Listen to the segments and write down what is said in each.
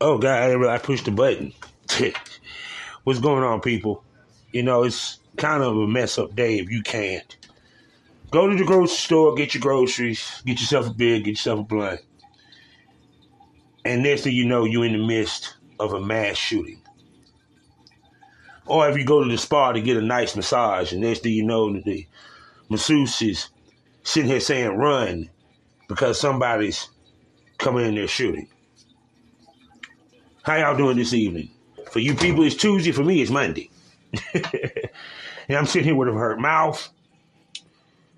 Oh God, I, didn't I pushed the button. What's going on, people? You know, it's kind of a mess up day if you can't. Go to the grocery store, get your groceries, get yourself a beer, get yourself a blunt. And next thing you know, you're in the midst of a mass shooting. Or if you go to the spa to get a nice massage, and next thing you know, the masseuse is sitting here saying run because somebody's coming in there shooting. How y'all doing this evening? For you people, it's Tuesday. For me, it's Monday. and I'm sitting here with a hurt mouth,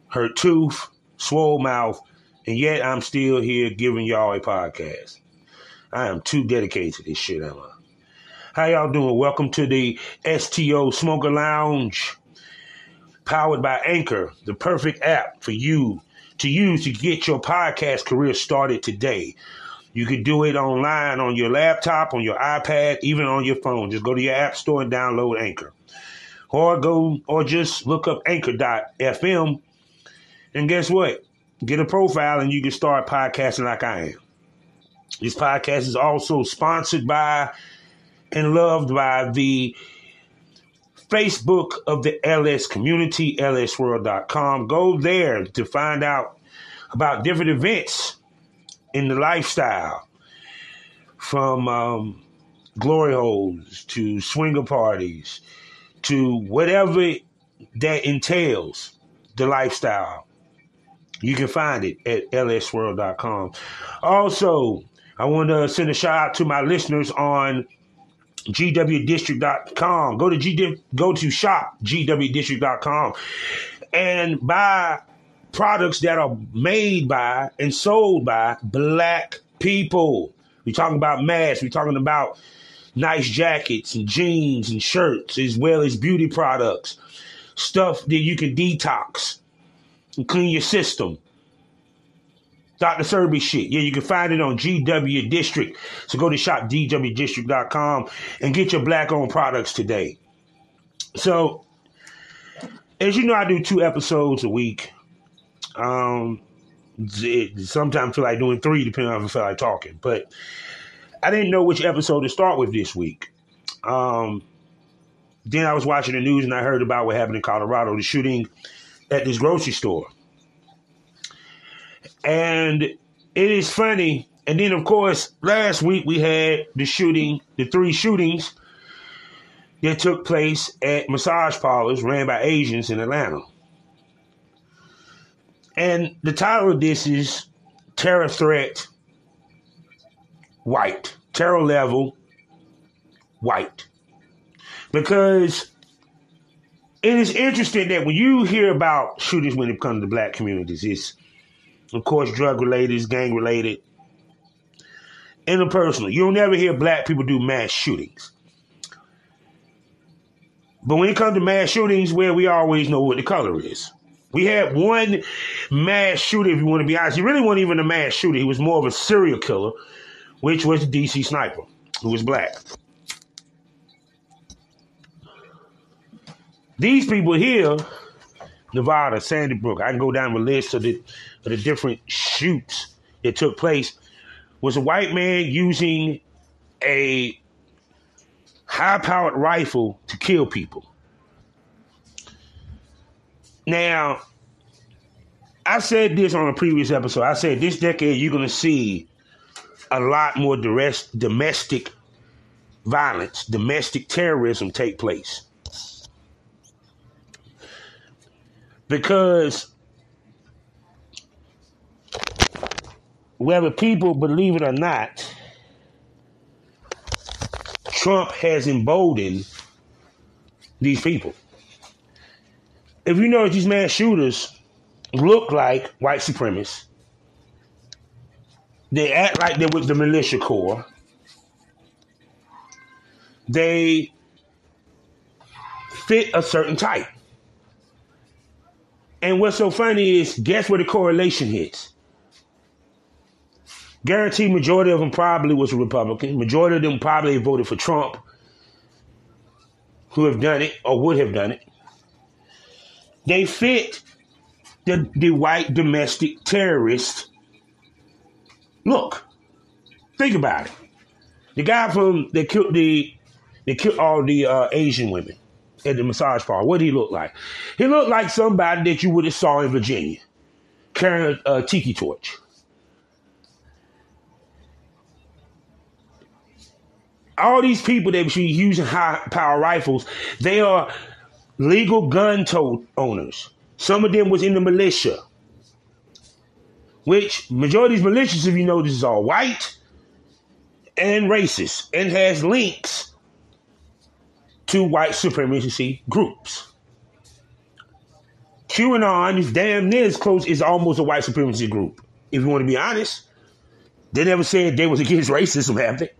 hurt tooth, swole mouth, and yet I'm still here giving y'all a podcast. I am too dedicated to this shit, am I? How y'all doing? Welcome to the STO Smoker Lounge, powered by Anchor, the perfect app for you to use to get your podcast career started today. You can do it online on your laptop, on your iPad, even on your phone. Just go to your app store and download Anchor. Or go or just look up anchor.fm and guess what? Get a profile and you can start podcasting like I am. This podcast is also sponsored by and loved by the Facebook of the LS community, lsworld.com. Go there to find out about different events in the lifestyle from um, glory holes to swinger parties to whatever that entails the lifestyle. You can find it at lsworld.com. Also, I want to send a shout out to my listeners on gwdistrict.com. Go to G go to shop gwdistrict.com and buy products that are made by and sold by black people. We're talking about masks, we're talking about nice jackets and jeans and shirts, as well as beauty products, stuff that you can detox and clean your system. Dr. Sebi shit. Yeah, you can find it on GW District. So go to shopgwdistrict.com and get your black owned products today. So, as you know, I do two episodes a week. Um, sometimes feel like doing three, depending on if I feel like talking. But I didn't know which episode to start with this week. Um, then I was watching the news and I heard about what happened in Colorado, the shooting at this grocery store. And it is funny. And then, of course, last week we had the shooting, the three shootings that took place at massage parlors ran by Asians in Atlanta. And the title of this is Terror Threat White. Terror level white. Because it is interesting that when you hear about shootings when it comes to black communities, it's of course, drug related, gang related, interpersonal. You'll never hear black people do mass shootings. But when it comes to mass shootings, where we always know what the color is. We had one mass shooter, if you want to be honest. He really wasn't even a mass shooter. He was more of a serial killer, which was the DC sniper, who was black. These people here Nevada, Sandy Hook. I can go down the list of the of the different shoots that took place. Was a white man using a high powered rifle to kill people. Now, I said this on a previous episode. I said this decade you're going to see a lot more direct, domestic violence, domestic terrorism take place. Because whether people believe it or not, Trump has emboldened these people. If you know these mass shooters look like white supremacists, they act like they're with the militia corps. They fit a certain type. And what's so funny is guess where the correlation hits? Guaranteed majority of them probably was a Republican. Majority of them probably voted for Trump, who have done it or would have done it. They fit the, the white domestic terrorist look. Think about it. The guy from they killed the they killed all the uh, Asian women at the massage parlor. What did he look like? He looked like somebody that you would have saw in Virginia carrying a, a tiki torch. All these people that be using high power rifles, they are legal gun tote owners. Some of them was in the militia, which majority of these militias, if you know, this is all white and racist and has links to white supremacy groups. QAnon is damn near as close is almost a white supremacy group. If you want to be honest, they never said they was against racism, have they?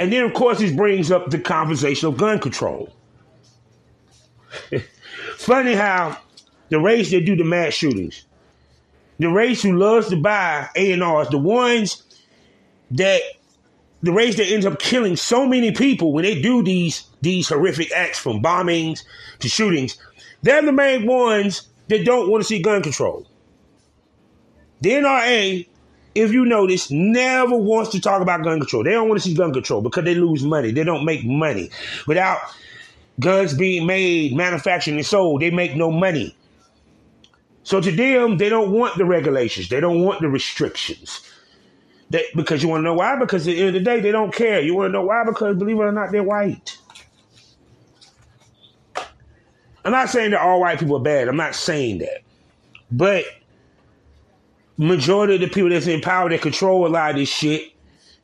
And then, of course, this brings up the conversation of gun control. Funny how the race that do the mass shootings, the race who loves to buy ARs, the ones that the race that ends up killing so many people when they do these these horrific acts from bombings to shootings, they're the main ones that don't want to see gun control. The NRA, if you notice, never wants to talk about gun control. They don't want to see gun control because they lose money. They don't make money. Without guns being made, manufactured, and sold, they make no money. So to them, they don't want the regulations. They don't want the restrictions. They, because you want to know why? Because at the end of the day, they don't care. You want to know why? Because believe it or not, they're white. I'm not saying that all white people are bad. I'm not saying that. But majority of the people that's in power that control a lot of this shit,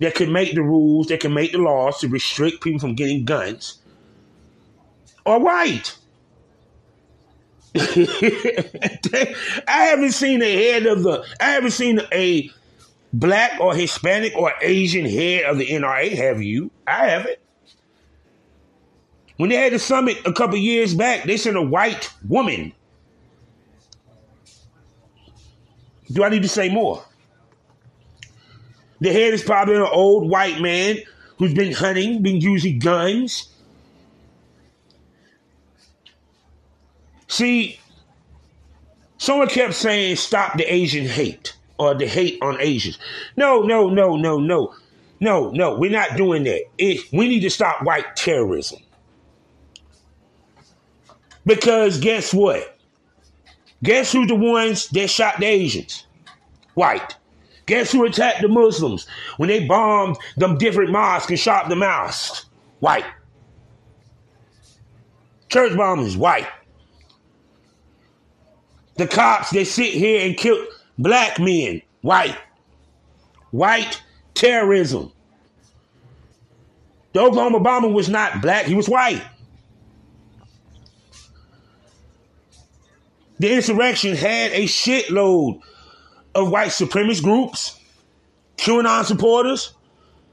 that can make the rules, that can make the laws to restrict people from getting guns, are white. I haven't seen a head of the. I haven't seen a black or Hispanic or Asian head of the NRA. Have you? I haven't. When they had the summit a couple years back, they sent a white woman. Do I need to say more? The head is probably an old white man who's been hunting, been using guns. See, someone kept saying, stop the Asian hate or the hate on Asians. No, no, no, no, no. No, no, we're not doing that. It, we need to stop white terrorism. Because guess what? Guess who the ones that shot the Asians? White. Guess who attacked the Muslims when they bombed them different mosques and shot the mosques? White. Church bombers, white. The cops, they sit here and kill black men, white. White terrorism. The Oklahoma bomber was not black, he was white. The insurrection had a shitload of white supremacist groups, QAnon supporters,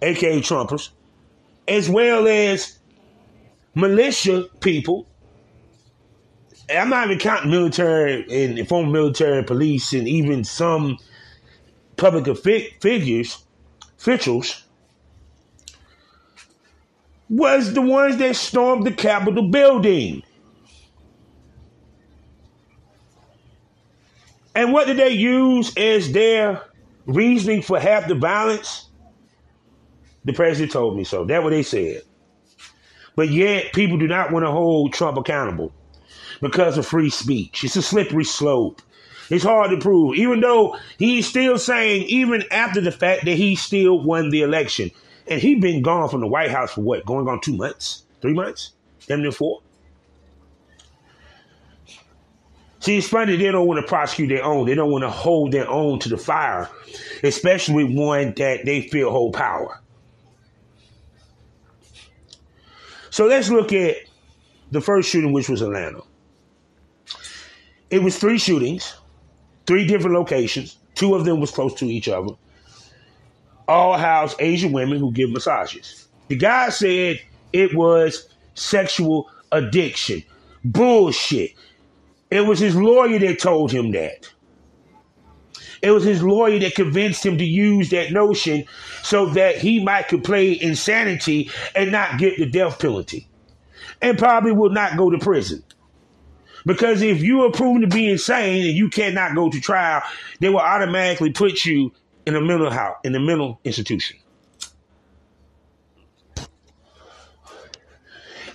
aka Trumpers, as well as militia people. I'm not even counting military and former military and police and even some public figures, officials, was the ones that stormed the Capitol building. And what did they use as their reasoning for half the violence? The president told me so. That's what they said. But yet, people do not want to hold Trump accountable because of free speech. It's a slippery slope. It's hard to prove, even though he's still saying, even after the fact, that he still won the election. And he's been gone from the White House for what? Going on two months? Three months? Damn near four? See, it's funny they don't want to prosecute their own. They don't want to hold their own to the fire, especially one that they feel hold power. So let's look at the first shooting, which was Atlanta. It was three shootings, three different locations. Two of them was close to each other. All house Asian women who give massages. The guy said it was sexual addiction. Bullshit. It was his lawyer that told him that. It was his lawyer that convinced him to use that notion so that he might play insanity and not get the death penalty. And probably will not go to prison. Because if you are proven to be insane and you cannot go to trial, they will automatically put you in a mental house, in a mental institution.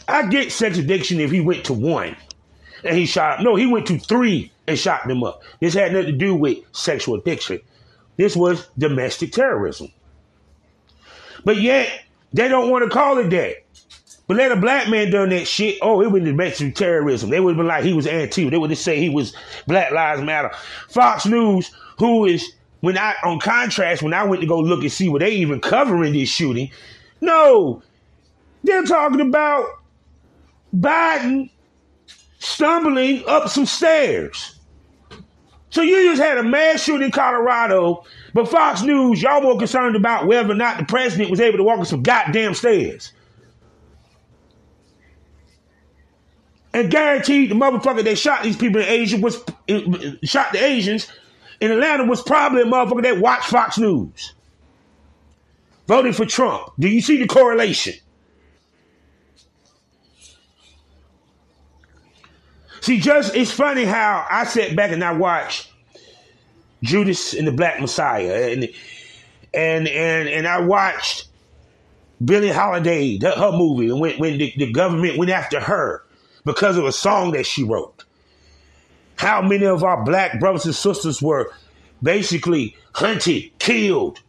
I get sex addiction if he went to one and he shot. No, he went to three and shot them up. This had nothing to do with sexual addiction. This was domestic terrorism. But yet, they don't want to call it that. But let a black man done that shit, oh, it have been terrorism. They would have been like he was anti. They would just say he was Black Lives Matter. Fox News, who is when I on contrast, when I went to go look and see were they even covering this shooting, no, they're talking about Biden stumbling up some stairs. So you just had a mass shooting in Colorado, but Fox News, y'all more concerned about whether or not the president was able to walk up some goddamn stairs. and guaranteed the motherfucker that shot these people in Asia was shot the Asians in Atlanta was probably a motherfucker that watched Fox News. Voting for Trump. Do you see the correlation? See, just it's funny how I sat back and I watched Judas and the Black Messiah, and and and and I watched Billie Holiday, her movie, and when when the, the government went after her because of a song that she wrote. How many of our black brothers and sisters were basically hunted, killed,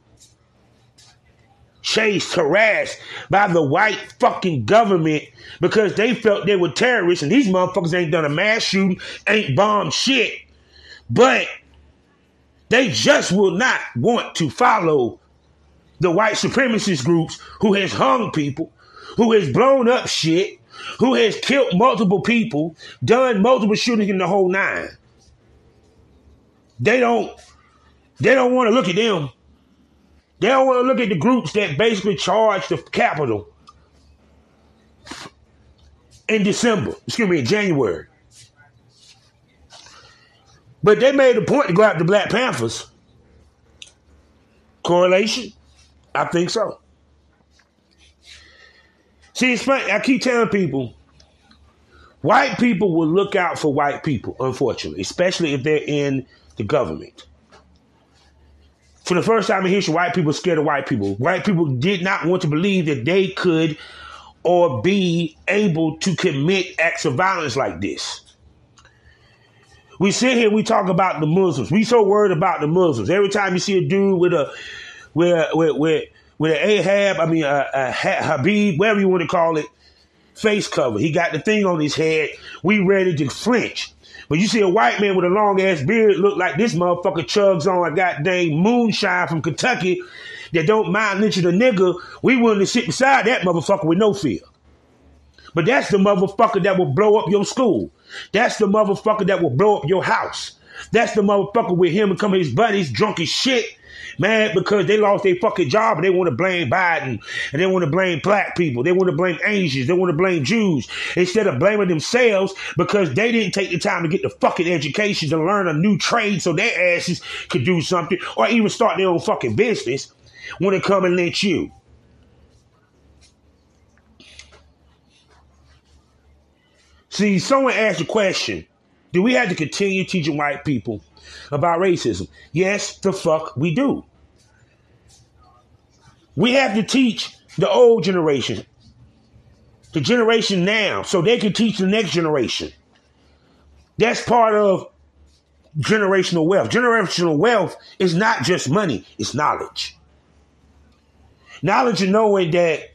chased, harassed by the white fucking government because they felt they were terrorists and these motherfuckers ain't done a mass shooting, ain't bombed shit. But they just will not want to follow the white supremacist groups who has hung people, who has blown up shit, who has killed multiple people, done multiple shootings in the whole nine. They don't they don't want to look at them. They don't want to look at the groups that basically charged the Capitol in December, excuse me, in January. But they made a point to go after the Black Panthers. Correlation? I think so. See, it's funny. I keep telling people, white people will look out for white people, unfortunately, especially if they're in the government. For the first time in history, white people scared of white people. White people did not want to believe that they could or be able to commit acts of violence like this. We sit here, we talk about the Muslims. We so worried about the Muslims. Every time you see a dude with a with with with with an Ahab, I mean, a, a Habib, whatever you want to call it, face cover. He got the thing on his head. We ready to flinch. But you see a white man with a long ass beard look like this motherfucker chugs on a goddamn moonshine from Kentucky that don't mind lynching a nigga. We willing to sit beside that motherfucker with no fear. But that's the motherfucker that will blow up your school. That's the motherfucker that will blow up your house. That's the motherfucker with him and come his buddies drunk as shit mad because they lost their fucking job and they want to blame Biden and they want to blame black people. They want to blame Asians. They want to blame Jews instead of blaming themselves because they didn't take the time to get the fucking education to learn a new trade so their asses could do something or even start their own fucking business when they come and lynch you. See, someone asked a question. Do we have to continue teaching white people about racism? Yes, the fuck we do. We have to teach the old generation, the generation now, so they can teach the next generation. That's part of generational wealth. Generational wealth is not just money, it's knowledge. Knowledge of knowing that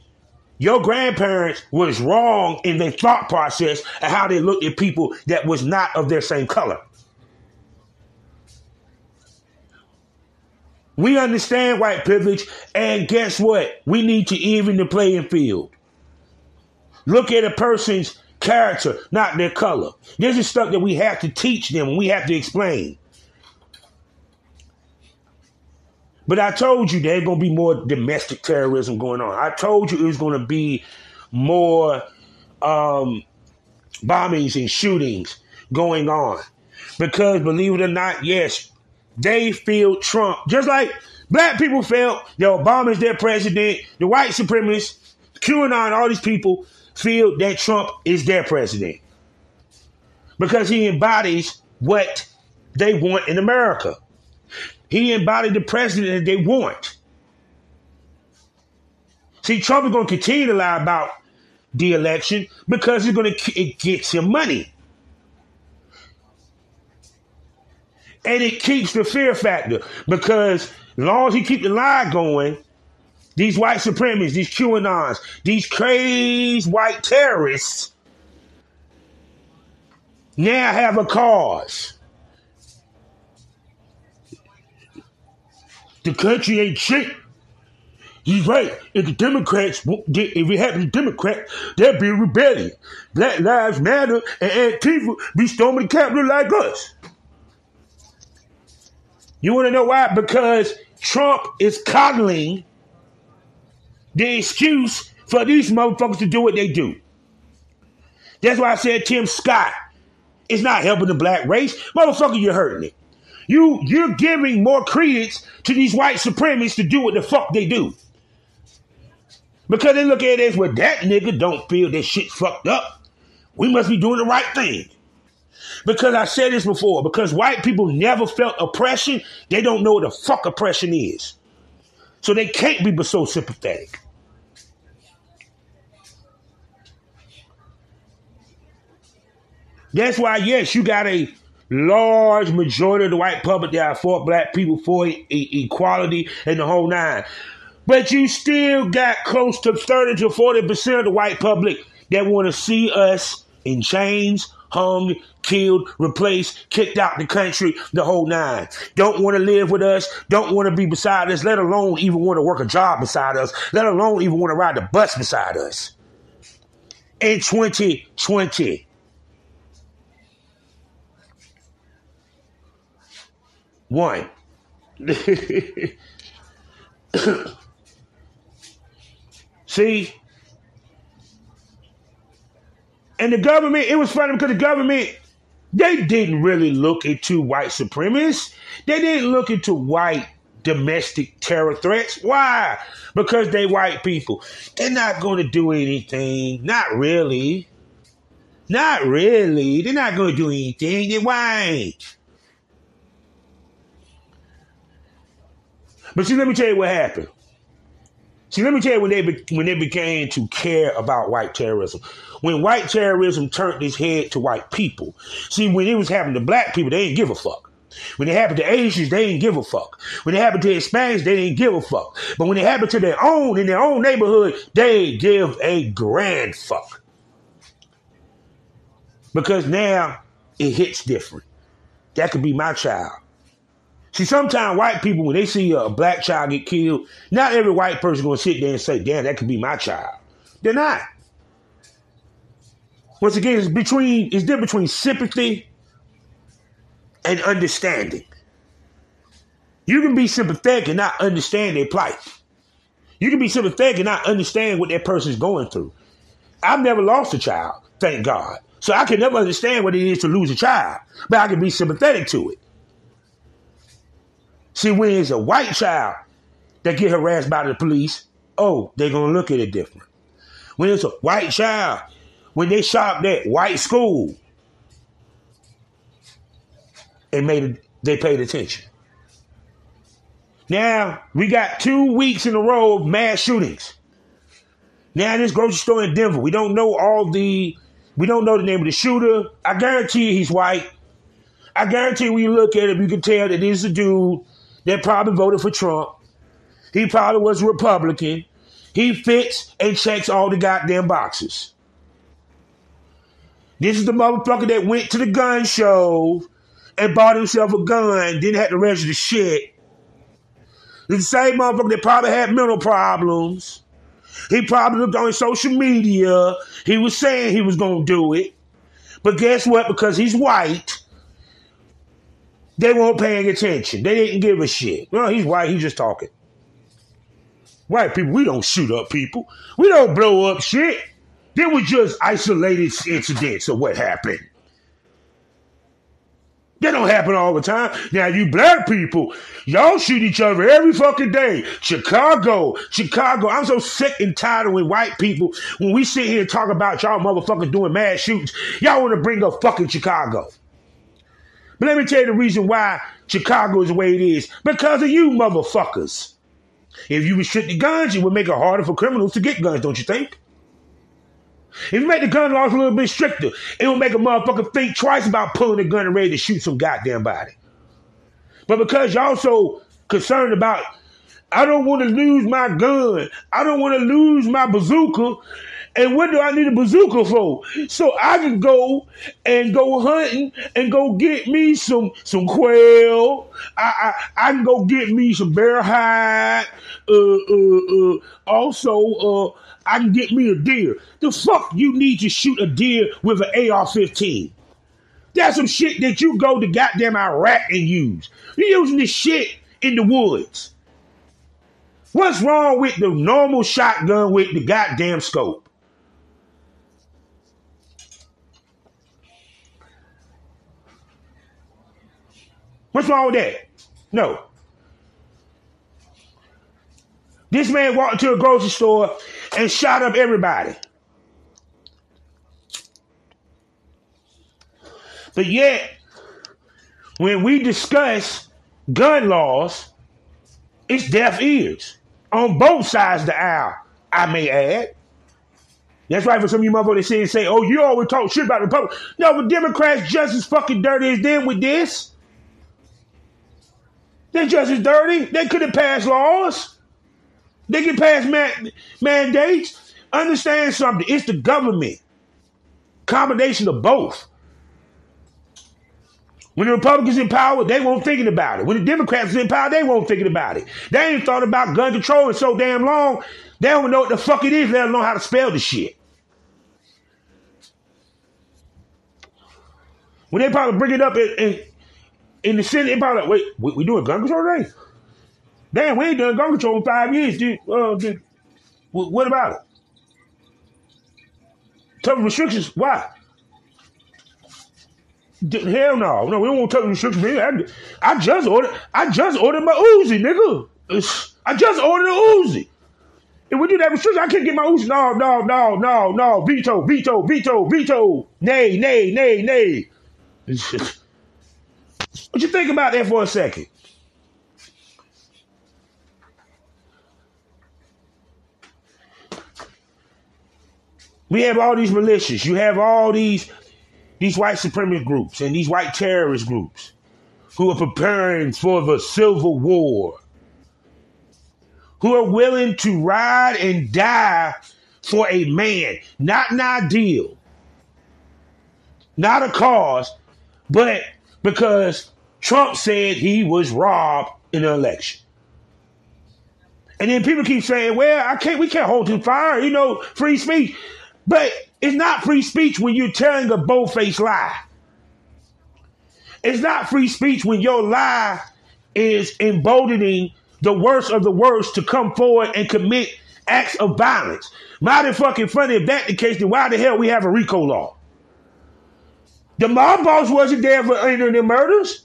your grandparents was wrong in their thought process and how they looked at people that was not of their same color. We understand white privilege, and guess what? We need to even the playing field. Look at a person's character, not their color. This is stuff that we have to teach them, and we have to explain. But I told you there's going to be more domestic terrorism going on. I told you it was going to be more um, bombings and shootings going on. Because believe it or not, yes, they feel Trump. Just like black people felt that Obama's their president, the white supremacists, QAnon, all these people feel that Trump is their president. because he embodies what they want in America. He embodied the president that they want. See, Trump is going to continue to lie about the election because he's going to it gets him money. And it keeps the fear factor because as long as you keep the lie going, these white supremacists, these QAnons, these crazy white terrorists now have a cause. The country ain't shit. He's right. If the Democrats, if it happened to Democrats, there'd be rebellion. Black Lives Matter and Antifa be storming the Capitol like us. You want to know why? Because Trump is coddling the excuse for these motherfuckers to do what they do. That's why I said Tim Scott is not helping the black race. Motherfucker, you're hurting it. You you're giving more credence to these white supremacists to do what the fuck they do. Because they look at it as well, that nigga don't feel that shit fucked up. We must be doing the right thing. Because I said this before, because white people never felt oppression, they don't know what the fuck oppression is. So they can't be so sympathetic. That's why, yes, you got a large majority of the white public that are for black people, for e- equality, and the whole nine. But you still got close to 30 to 40% of the white public that want to see us in chains, hung, killed, replaced, kicked out the country, the whole nine. Don't want to live with us, don't want to be beside us, let alone even want to work a job beside us, let alone even want to ride the bus beside us. In 2020. One. See? And the government, it was funny because the government, they didn't really look into white supremacists. They didn't look into white domestic terror threats. Why? Because they white people. They're not going to do anything. Not really. Not really. They're not going to do anything. They white. But see, let me tell you what happened. See, let me tell you when they be, when they began to care about white terrorism. When white terrorism turned its head to white people. See, when it was happening to black people, they didn't give a fuck. When it happened to Asians, they didn't give a fuck. When it happened to Hispanics, they didn't give a fuck. But when it happened to their own in their own neighborhood, they give a grand fuck. Because now it hits different. That could be my child. See, sometimes white people, when they see a black child get killed, not every white person to sit there and say, damn, that could be my child. They're not. Once again, it's between it's different between sympathy and understanding. You can be sympathetic and not understand their plight. You can be sympathetic and not understand what that person's going through. I've never lost a child, thank God. So I can never understand what it is to lose a child, but I can be sympathetic to it. See, when it's a white child that get harassed by the police, oh, they're gonna look at it different. When it's a white child, when they shot that white school, it made it, they paid attention. Now we got two weeks in a row of mass shootings. Now this grocery store in Denver, we don't know all the, we don't know the name of the shooter. I guarantee he's white. I guarantee when you look at him, you can tell that this is a dude that probably voted for Trump. He probably was Republican. He fits and checks all the goddamn boxes. This is the motherfucker that went to the gun show and bought himself a gun, didn't have to register shit. the same motherfucker that probably had mental problems. He probably looked on social media. He was saying he was going to do it. But guess what? Because he's white, they weren't paying attention. They didn't give a shit. Well, he's white. He's just talking. White people, we don't shoot up people. We don't blow up shit. They were just isolated incidents of what happened. That don't happen all the time. Now, you black people, y'all shoot each other every fucking day. Chicago, Chicago. I'm so sick and tired of when white people, when we sit here and talk about y'all motherfuckers doing mad shoots, y'all want to bring up fucking Chicago. But let me tell you the reason why Chicago is the way it is. Because of you motherfuckers. If you restrict the guns, it would make it harder for criminals to get guns, don't you think? If you make the gun laws a little bit stricter, it will make a motherfucker think twice about pulling a gun and ready to shoot some goddamn body. But because y'all so concerned about, I don't want to lose my gun, I don't want to lose my bazooka, and what do I need a bazooka for? So I can go and go hunting and go get me some some quail. I I, I can go get me some bear hide. Uh, uh, uh, also, uh, I can get me a deer. The fuck you need to shoot a deer with an AR-15? That's some shit that you go to goddamn Iraq and use. You're using this shit in the woods. What's wrong with the normal shotgun with the goddamn scope? What's wrong with that? No. This man walked into a grocery store and shot up everybody. But yet, when we discuss gun laws, it's deaf ears on both sides of the aisle, I may add. That's right for some of you motherfuckers say, say, oh, you always talk shit about the Republic. No, the Democrats just as fucking dirty as them with this. They're just as dirty. They couldn't pass laws. They can pass man- mandates. Understand something. It's the government. Combination of both. When the Republicans in power, they won't thinking about it. When the Democrats in power, they won't thinking about it. They ain't thought about gun control in so damn long. They don't know what the fuck it is. They don't know how to spell the shit. When they probably bring it up in, in in the city, they probably like, wait, we, we doing gun control today? Damn, we ain't done gun control in five years, dude. Uh, dude. What about it? Tough restrictions, why? Hell no, no, we don't want tough restrictions. I, I just ordered, I just ordered my Uzi, nigga. I just ordered a Uzi. If we do that restriction, I can't get my Uzi. No, no, no, no, no. Veto, veto, veto, veto. Nay, nay, nay, nay. What you think about that for a second? We have all these militias. You have all these these white supremacist groups and these white terrorist groups who are preparing for the civil war, who are willing to ride and die for a man, not an ideal, not a cause, but because Trump said he was robbed in an election. And then people keep saying, well, I can't, we can't hold him fire, you know, free speech. But it's not free speech when you're telling a bold-faced lie. It's not free speech when your lie is emboldening the worst of the worst to come forward and commit acts of violence. Mighty fucking funny if that's the case, then why the hell we have a RICO law? The mob boss wasn't there for any of the murders.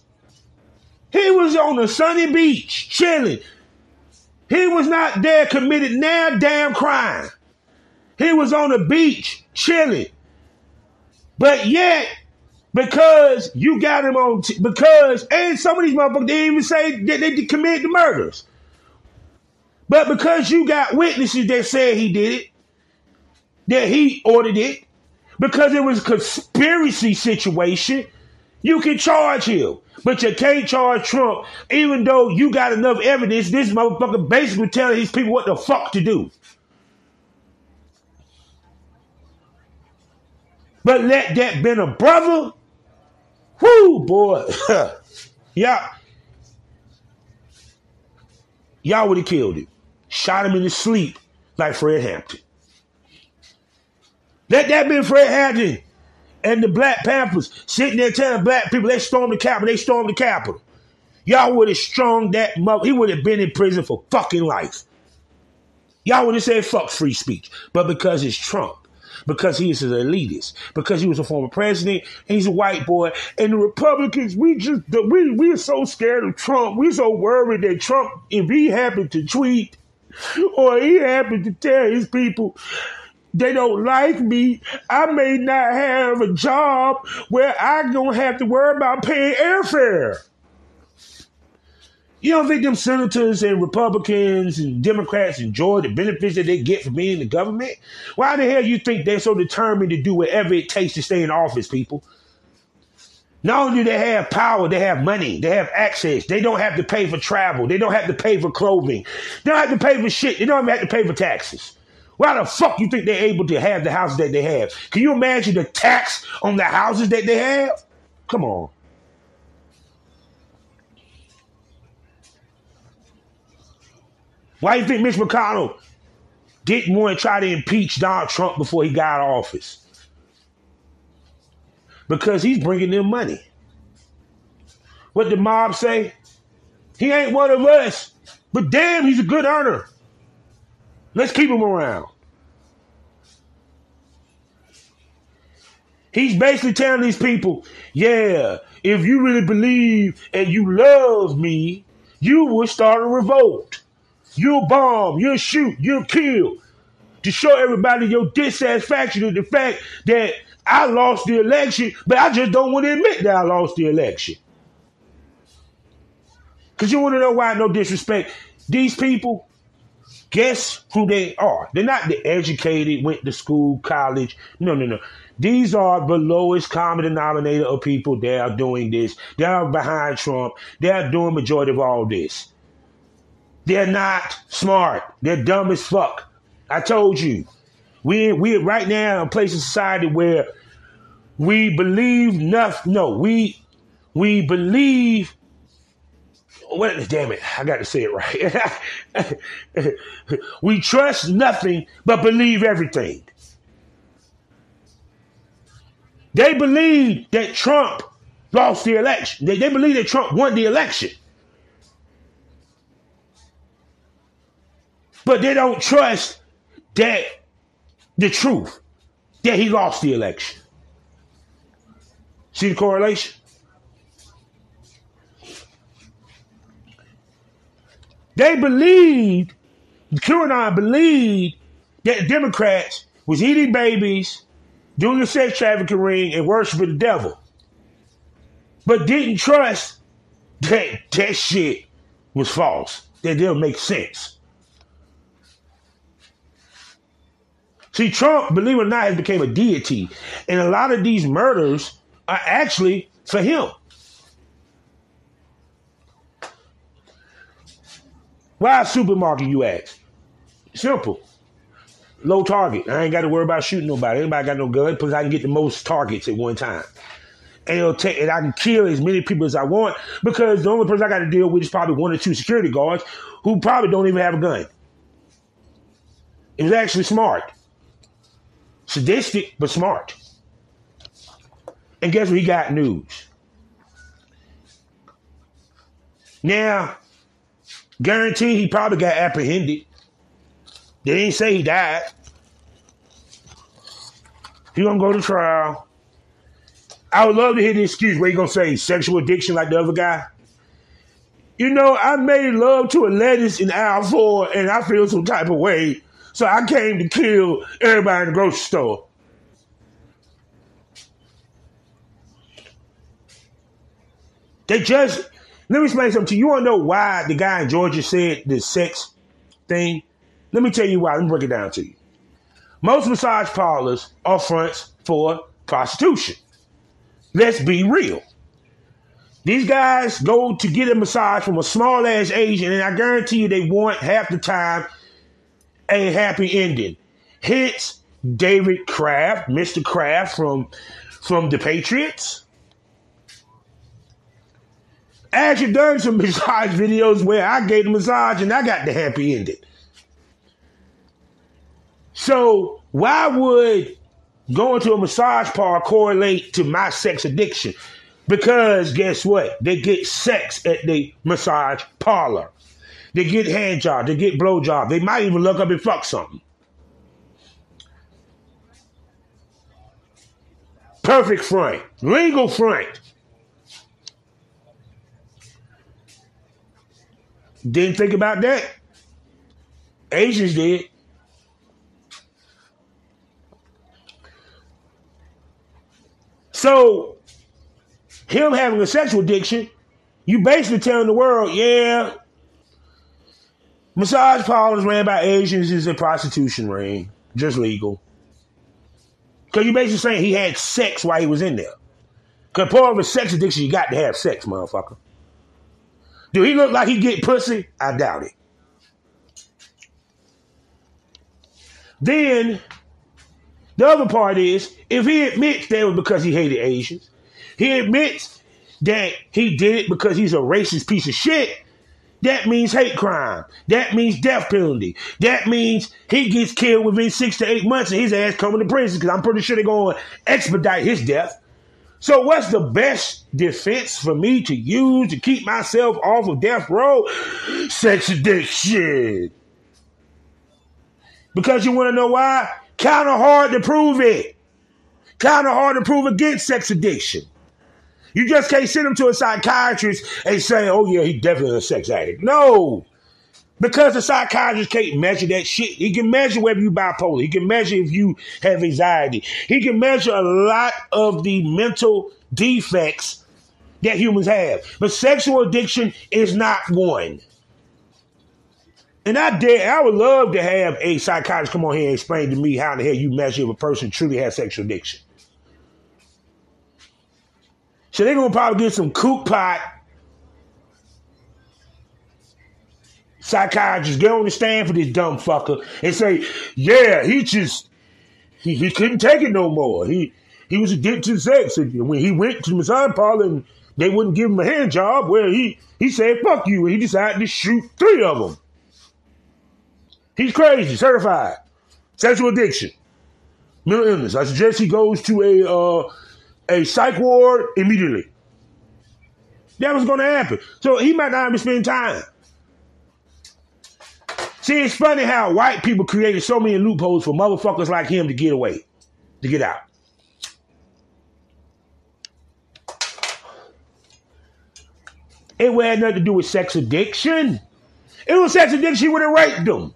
He was on a sunny beach chilling. He was not there committed now damn crime. He was on the beach chilling. But yet, because you got him on, t- because, and some of these motherfuckers didn't even say that they committed the murders. But because you got witnesses that said he did it, that he ordered it, because it was a conspiracy situation, you can charge him. But you can't charge Trump, even though you got enough evidence. This motherfucker basically telling these people what the fuck to do. But let that been a brother, whoo boy, yeah, y'all would have killed him, shot him in his sleep like Fred Hampton. Let that been Fred Hampton and the Black Panthers sitting there telling black people they stormed the Capitol, they stormed the Capitol. Y'all would have strung that mother. He would have been in prison for fucking life. Y'all would have said fuck free speech. But because it's Trump, because he is an elitist, because he was a former president, he's a white boy. And the Republicans, we just we we are so scared of Trump. We're so worried that Trump, if he happened to tweet or he happened to tell his people they don't like me, I may not have a job where I don't have to worry about paying airfare. You don't think them senators and Republicans and Democrats enjoy the benefits that they get from being in the government? Why the hell you think they're so determined to do whatever it takes to stay in office, people? Not only do they have power, they have money, they have access. They don't have to pay for travel. They don't have to pay for clothing. They don't have to pay for shit. They don't even have to pay for taxes. Why the fuck you think they're able to have the houses that they have? Can you imagine the tax on the houses that they have? Come on. Why do you think Mitch McConnell didn't want to try to impeach Donald Trump before he got office? Because he's bringing them money. What the mob say? He ain't one of us, but damn, he's a good earner. Let's keep him around. He's basically telling these people, yeah, if you really believe and you love me, you will start a revolt. You'll bomb, you'll shoot, you'll kill to show everybody your dissatisfaction with the fact that I lost the election, but I just don't want to admit that I lost the election. Because you want to know why? No disrespect. These people, guess who they are? They're not the educated, went to school, college. No, no, no. These are the lowest common denominator of people that are doing this. They are behind Trump. They are doing majority of all this. They're not smart. They're dumb as fuck. I told you. We we right now in a place in society where we believe nothing. No, we we believe. What? Damn it! I got to say it right. we trust nothing but believe everything. They believe that Trump lost the election. They, they believe that Trump won the election. But they don't trust that the truth that he lost the election. See the correlation? They believed, QAnon believed that Democrats was eating babies, doing the sex trafficking ring, and worshiping the devil. But didn't trust that that shit was false. That didn't make sense. See, Trump, believe it or not, has become a deity. And a lot of these murders are actually for him. Why a supermarket, you ask? Simple. Low target. I ain't got to worry about shooting nobody. Anybody got no gun because I can get the most targets at one time. And take and I can kill as many people as I want because the only person I got to deal with is probably one or two security guards who probably don't even have a gun. It was actually smart. Sadistic, but smart. And guess what? He got news. Now, guarantee he probably got apprehended. They didn't say he died. He gonna go to trial. I would love to hear the excuse where he gonna say sexual addiction like the other guy. You know, I made love to a lettuce in aisle four and I feel some type of way. So I came to kill everybody in the grocery store. They just let me explain something to you. You want to know why the guy in Georgia said the sex thing? Let me tell you why. Let me break it down to you. Most massage parlors are fronts for prostitution. Let's be real. These guys go to get a massage from a small ass Asian, and I guarantee you they want half the time a happy ending. Hence, David Kraft, Mr. Kraft from from the Patriots. Actually done some massage videos where I gave the massage and I got the happy ending. So why would going to a massage parlor correlate to my sex addiction? Because guess what? They get sex at the massage parlor. They get hand job, they get blow job. They might even look up and fuck something. perfect front, legal front. Didn't think about that. Asians did. So, him having a sexual addiction, you basically telling the world, yeah, massage parlors ran by Asians is a prostitution ring, just legal. Because you're basically saying he had sex while he was in there. Because part of a sex addiction, you got to have sex, motherfucker. Do he look like he get pussy? I doubt it. Then the other part is if he admits that was because he hated Asians, he admits that he did it because he's a racist piece of shit. That means hate crime. That means death penalty. That means he gets killed within six to eight months and his ass coming to prison because I'm pretty sure they're going to expedite his death. So, what's the best defense for me to use to keep myself off of death row? Sex addiction. Because you want to know why? Kind of hard to prove it. Kind of hard to prove against sex addiction. You just can't send him to a psychiatrist and say, oh, yeah, he's definitely a sex addict. No. Because the psychiatrist can't measure that shit. He can measure whether you're bipolar. He can measure if you have anxiety. He can measure a lot of the mental defects that humans have. But sexual addiction is not one. And I dare, I would love to have a psychiatrist come on here and explain to me how the hell you measure if a person truly has sexual addiction. So they're gonna probably get some kook pot psychiatrists get on the stand for this dumb fucker and say, yeah, he just he, he couldn't take it no more. He he was addicted to sex. And when he went to the massage parlor and they wouldn't give him a hand job, well, he he said, fuck you, and he decided to shoot three of them. He's crazy, certified. Sexual addiction. Mental illness. I suggest he goes to a uh, a psych ward immediately. That was going to happen. So he might not even spend time. See, it's funny how white people created so many loopholes for motherfuckers like him to get away, to get out. It had nothing to do with sex addiction. It was sex addiction, he would have raped them.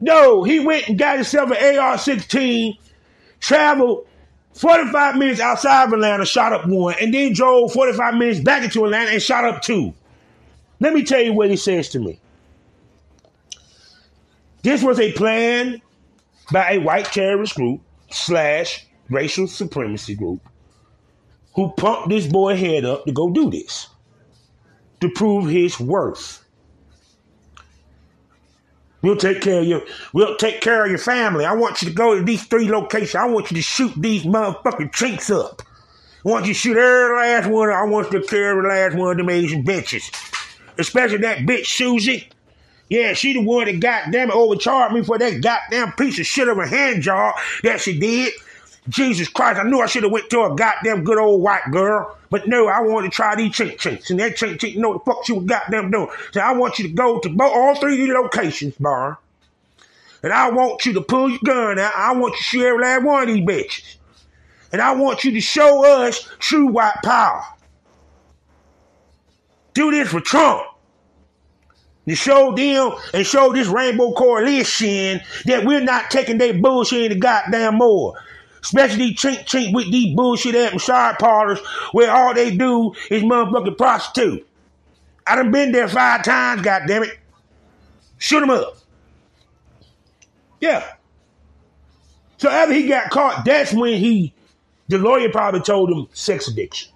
No, he went and got himself an AR 16, traveled 45 minutes outside of Atlanta, shot up one, and then drove 45 minutes back into Atlanta and shot up two. Let me tell you what he says to me. This was a plan by a white terrorist group slash racial supremacy group who pumped this boy head up to go do this to prove his worth. We'll take care of you. We'll take care of your family. I want you to go to these three locations. I want you to shoot these motherfucking chinks up. I want you to shoot every last one. I want you to kill every last one of them Asian bitches. Especially that bitch Susie. Yeah, she the one that goddamn it overcharged me for that goddamn piece of shit of a hand job that she did. Jesus Christ, I knew I should have went to a goddamn good old white girl. But no, I wanted to try these chink chinks. And that chink chink know the fuck she was goddamn doing. So I want you to go to all three of these locations, bar. And I want you to pull your gun out. I want you to shoot every last one of these bitches. And I want you to show us true white power. Do this for Trump to show them and show this rainbow coalition that we're not taking their bullshit any goddamn more. Especially chink chink with these bullshit ass massage parlors where all they do is motherfucking prostitute. I done been there five times, goddamn it. Shoot him up. Yeah. So after he got caught, that's when he, the lawyer probably told him sex addiction.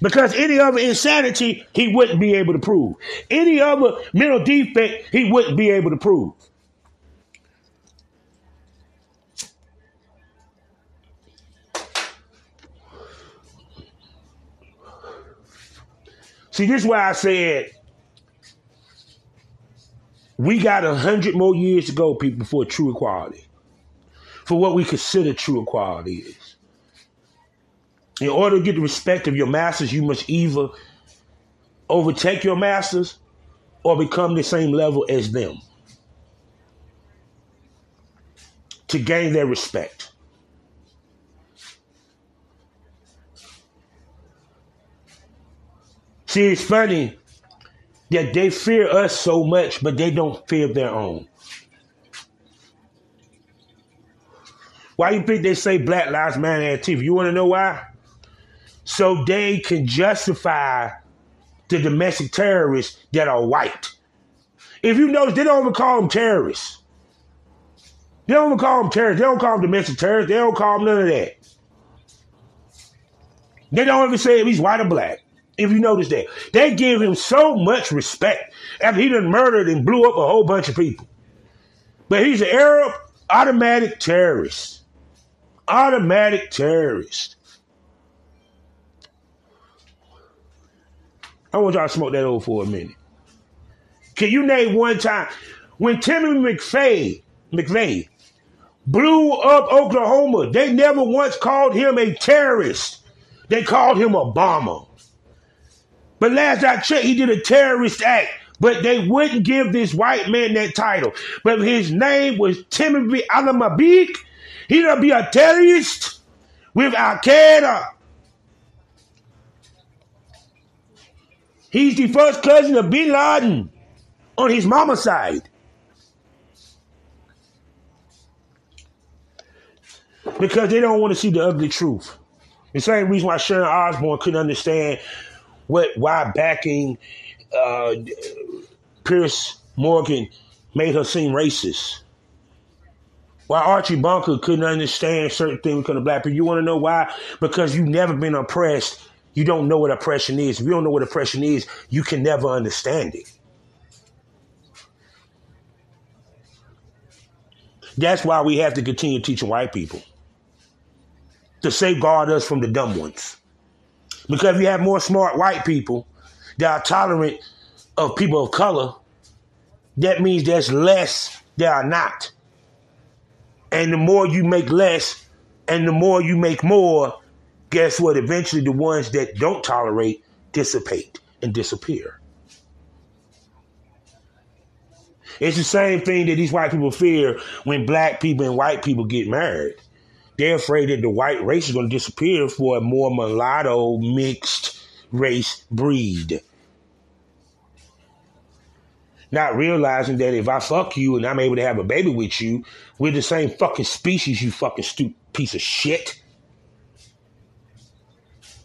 Because any other insanity, he wouldn't be able to prove. Any other mental defect, he wouldn't be able to prove. See, this is why I said we got a hundred more years to go, people, for true equality. For what we consider true equality is. In order to get the respect of your masters, you must either overtake your masters or become the same level as them. to gain their respect. See, it's funny that they fear us so much, but they don't fear their own. Why you think they say Black Lives Matter TV? You want to know why? So they can justify the domestic terrorists that are white. If you notice, they don't even call them terrorists. They don't even call them terrorists. They don't call them domestic terrorists. They don't call them none of that. They don't even say if he's white or black. If you notice that. They give him so much respect after he done murdered and blew up a whole bunch of people. But he's an Arab automatic terrorist. Automatic terrorist. I want y'all to smoke that over for a minute. Can you name one time when Timmy McVeigh, McVeigh blew up Oklahoma? They never once called him a terrorist. They called him a bomber. But last I checked, he did a terrorist act. But they wouldn't give this white man that title. But his name was Timothy Alamabik. He'd be a terrorist with Al Qaeda. He's the first cousin of Bin Laden on his mama's side. Because they don't want to see the ugly truth. The same reason why Sharon Osbourne couldn't understand what why backing uh, Piers Morgan made her seem racist. Why Archie Bunker couldn't understand certain things because of black people. You want to know why? Because you've never been oppressed you don't know what oppression is. If you don't know what oppression is, you can never understand it. That's why we have to continue teaching white people to safeguard us from the dumb ones. Because if you have more smart white people that are tolerant of people of color, that means there's less that are not. And the more you make less and the more you make more, guess what? Eventually, the ones that don't tolerate dissipate and disappear. It's the same thing that these white people fear when black people and white people get married. They're afraid that the white race is going to disappear for a more mulatto mixed race breed. Not realizing that if I fuck you and I'm able to have a baby with you, we're the same fucking species, you fucking stupid piece of shit.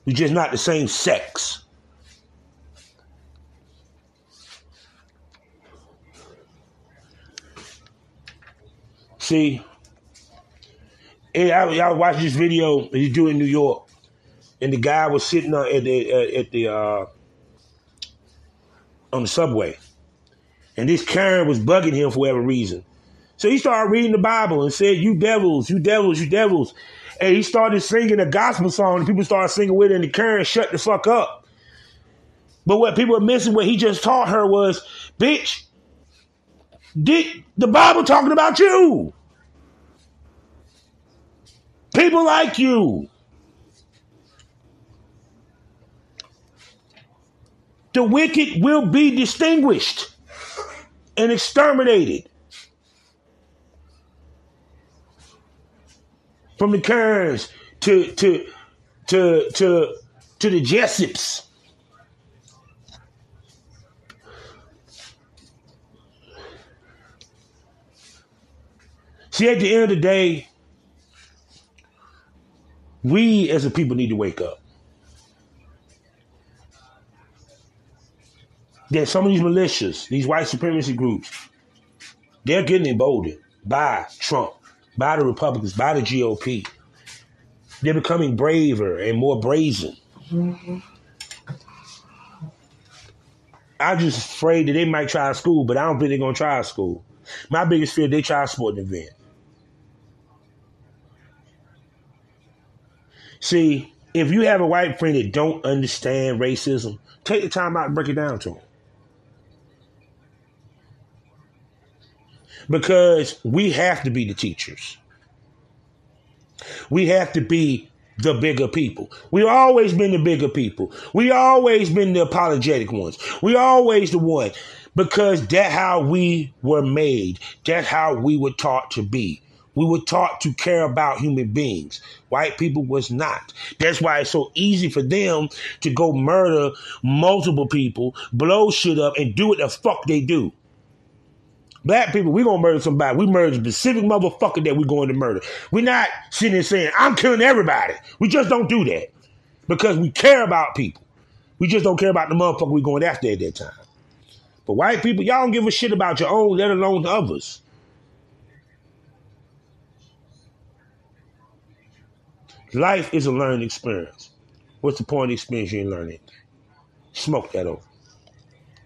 We're just not the same sex. See, I, I was watching this video he's doing in New York, and the guy was sitting at the uh, at the uh, on the subway, and this Karen was bugging him for whatever reason. So he started reading the Bible and said, "You devils, you devils, you devils." And he started singing a gospel song, and people started singing with it, and the Karen shut the fuck up. But what people are missing, what he just taught her was, bitch, did the Bible talking about you? People like you. The wicked will be distinguished and exterminated. From the Kerns to to to to to the Jessups. See, at the end of the day, we as a people need to wake up. That some of these militias, these white supremacy groups, they're getting emboldened by Trump by the Republicans, by the GOP. They're becoming braver and more brazen. Mm-hmm. I'm just afraid that they might try a school, but I don't think they're gonna try a school. My biggest fear they try a sporting event. See, if you have a white friend that don't understand racism, take the time out and break it down to them. Because we have to be the teachers. We have to be the bigger people. We've always been the bigger people. We always been the apologetic ones. We always the one because that's how we were made. That's how we were taught to be. We were taught to care about human beings. White people was not. That's why it's so easy for them to go murder multiple people, blow shit up, and do what the fuck they do. Black people, we gonna murder somebody. We murder specific motherfucker that we going to murder. We're not sitting there saying, I'm killing everybody. We just don't do that. Because we care about people. We just don't care about the motherfucker we going after at that time. But white people, y'all don't give a shit about your own, let alone others. Life is a learning experience. What's the point of experience you ain't learning? Smoke that over.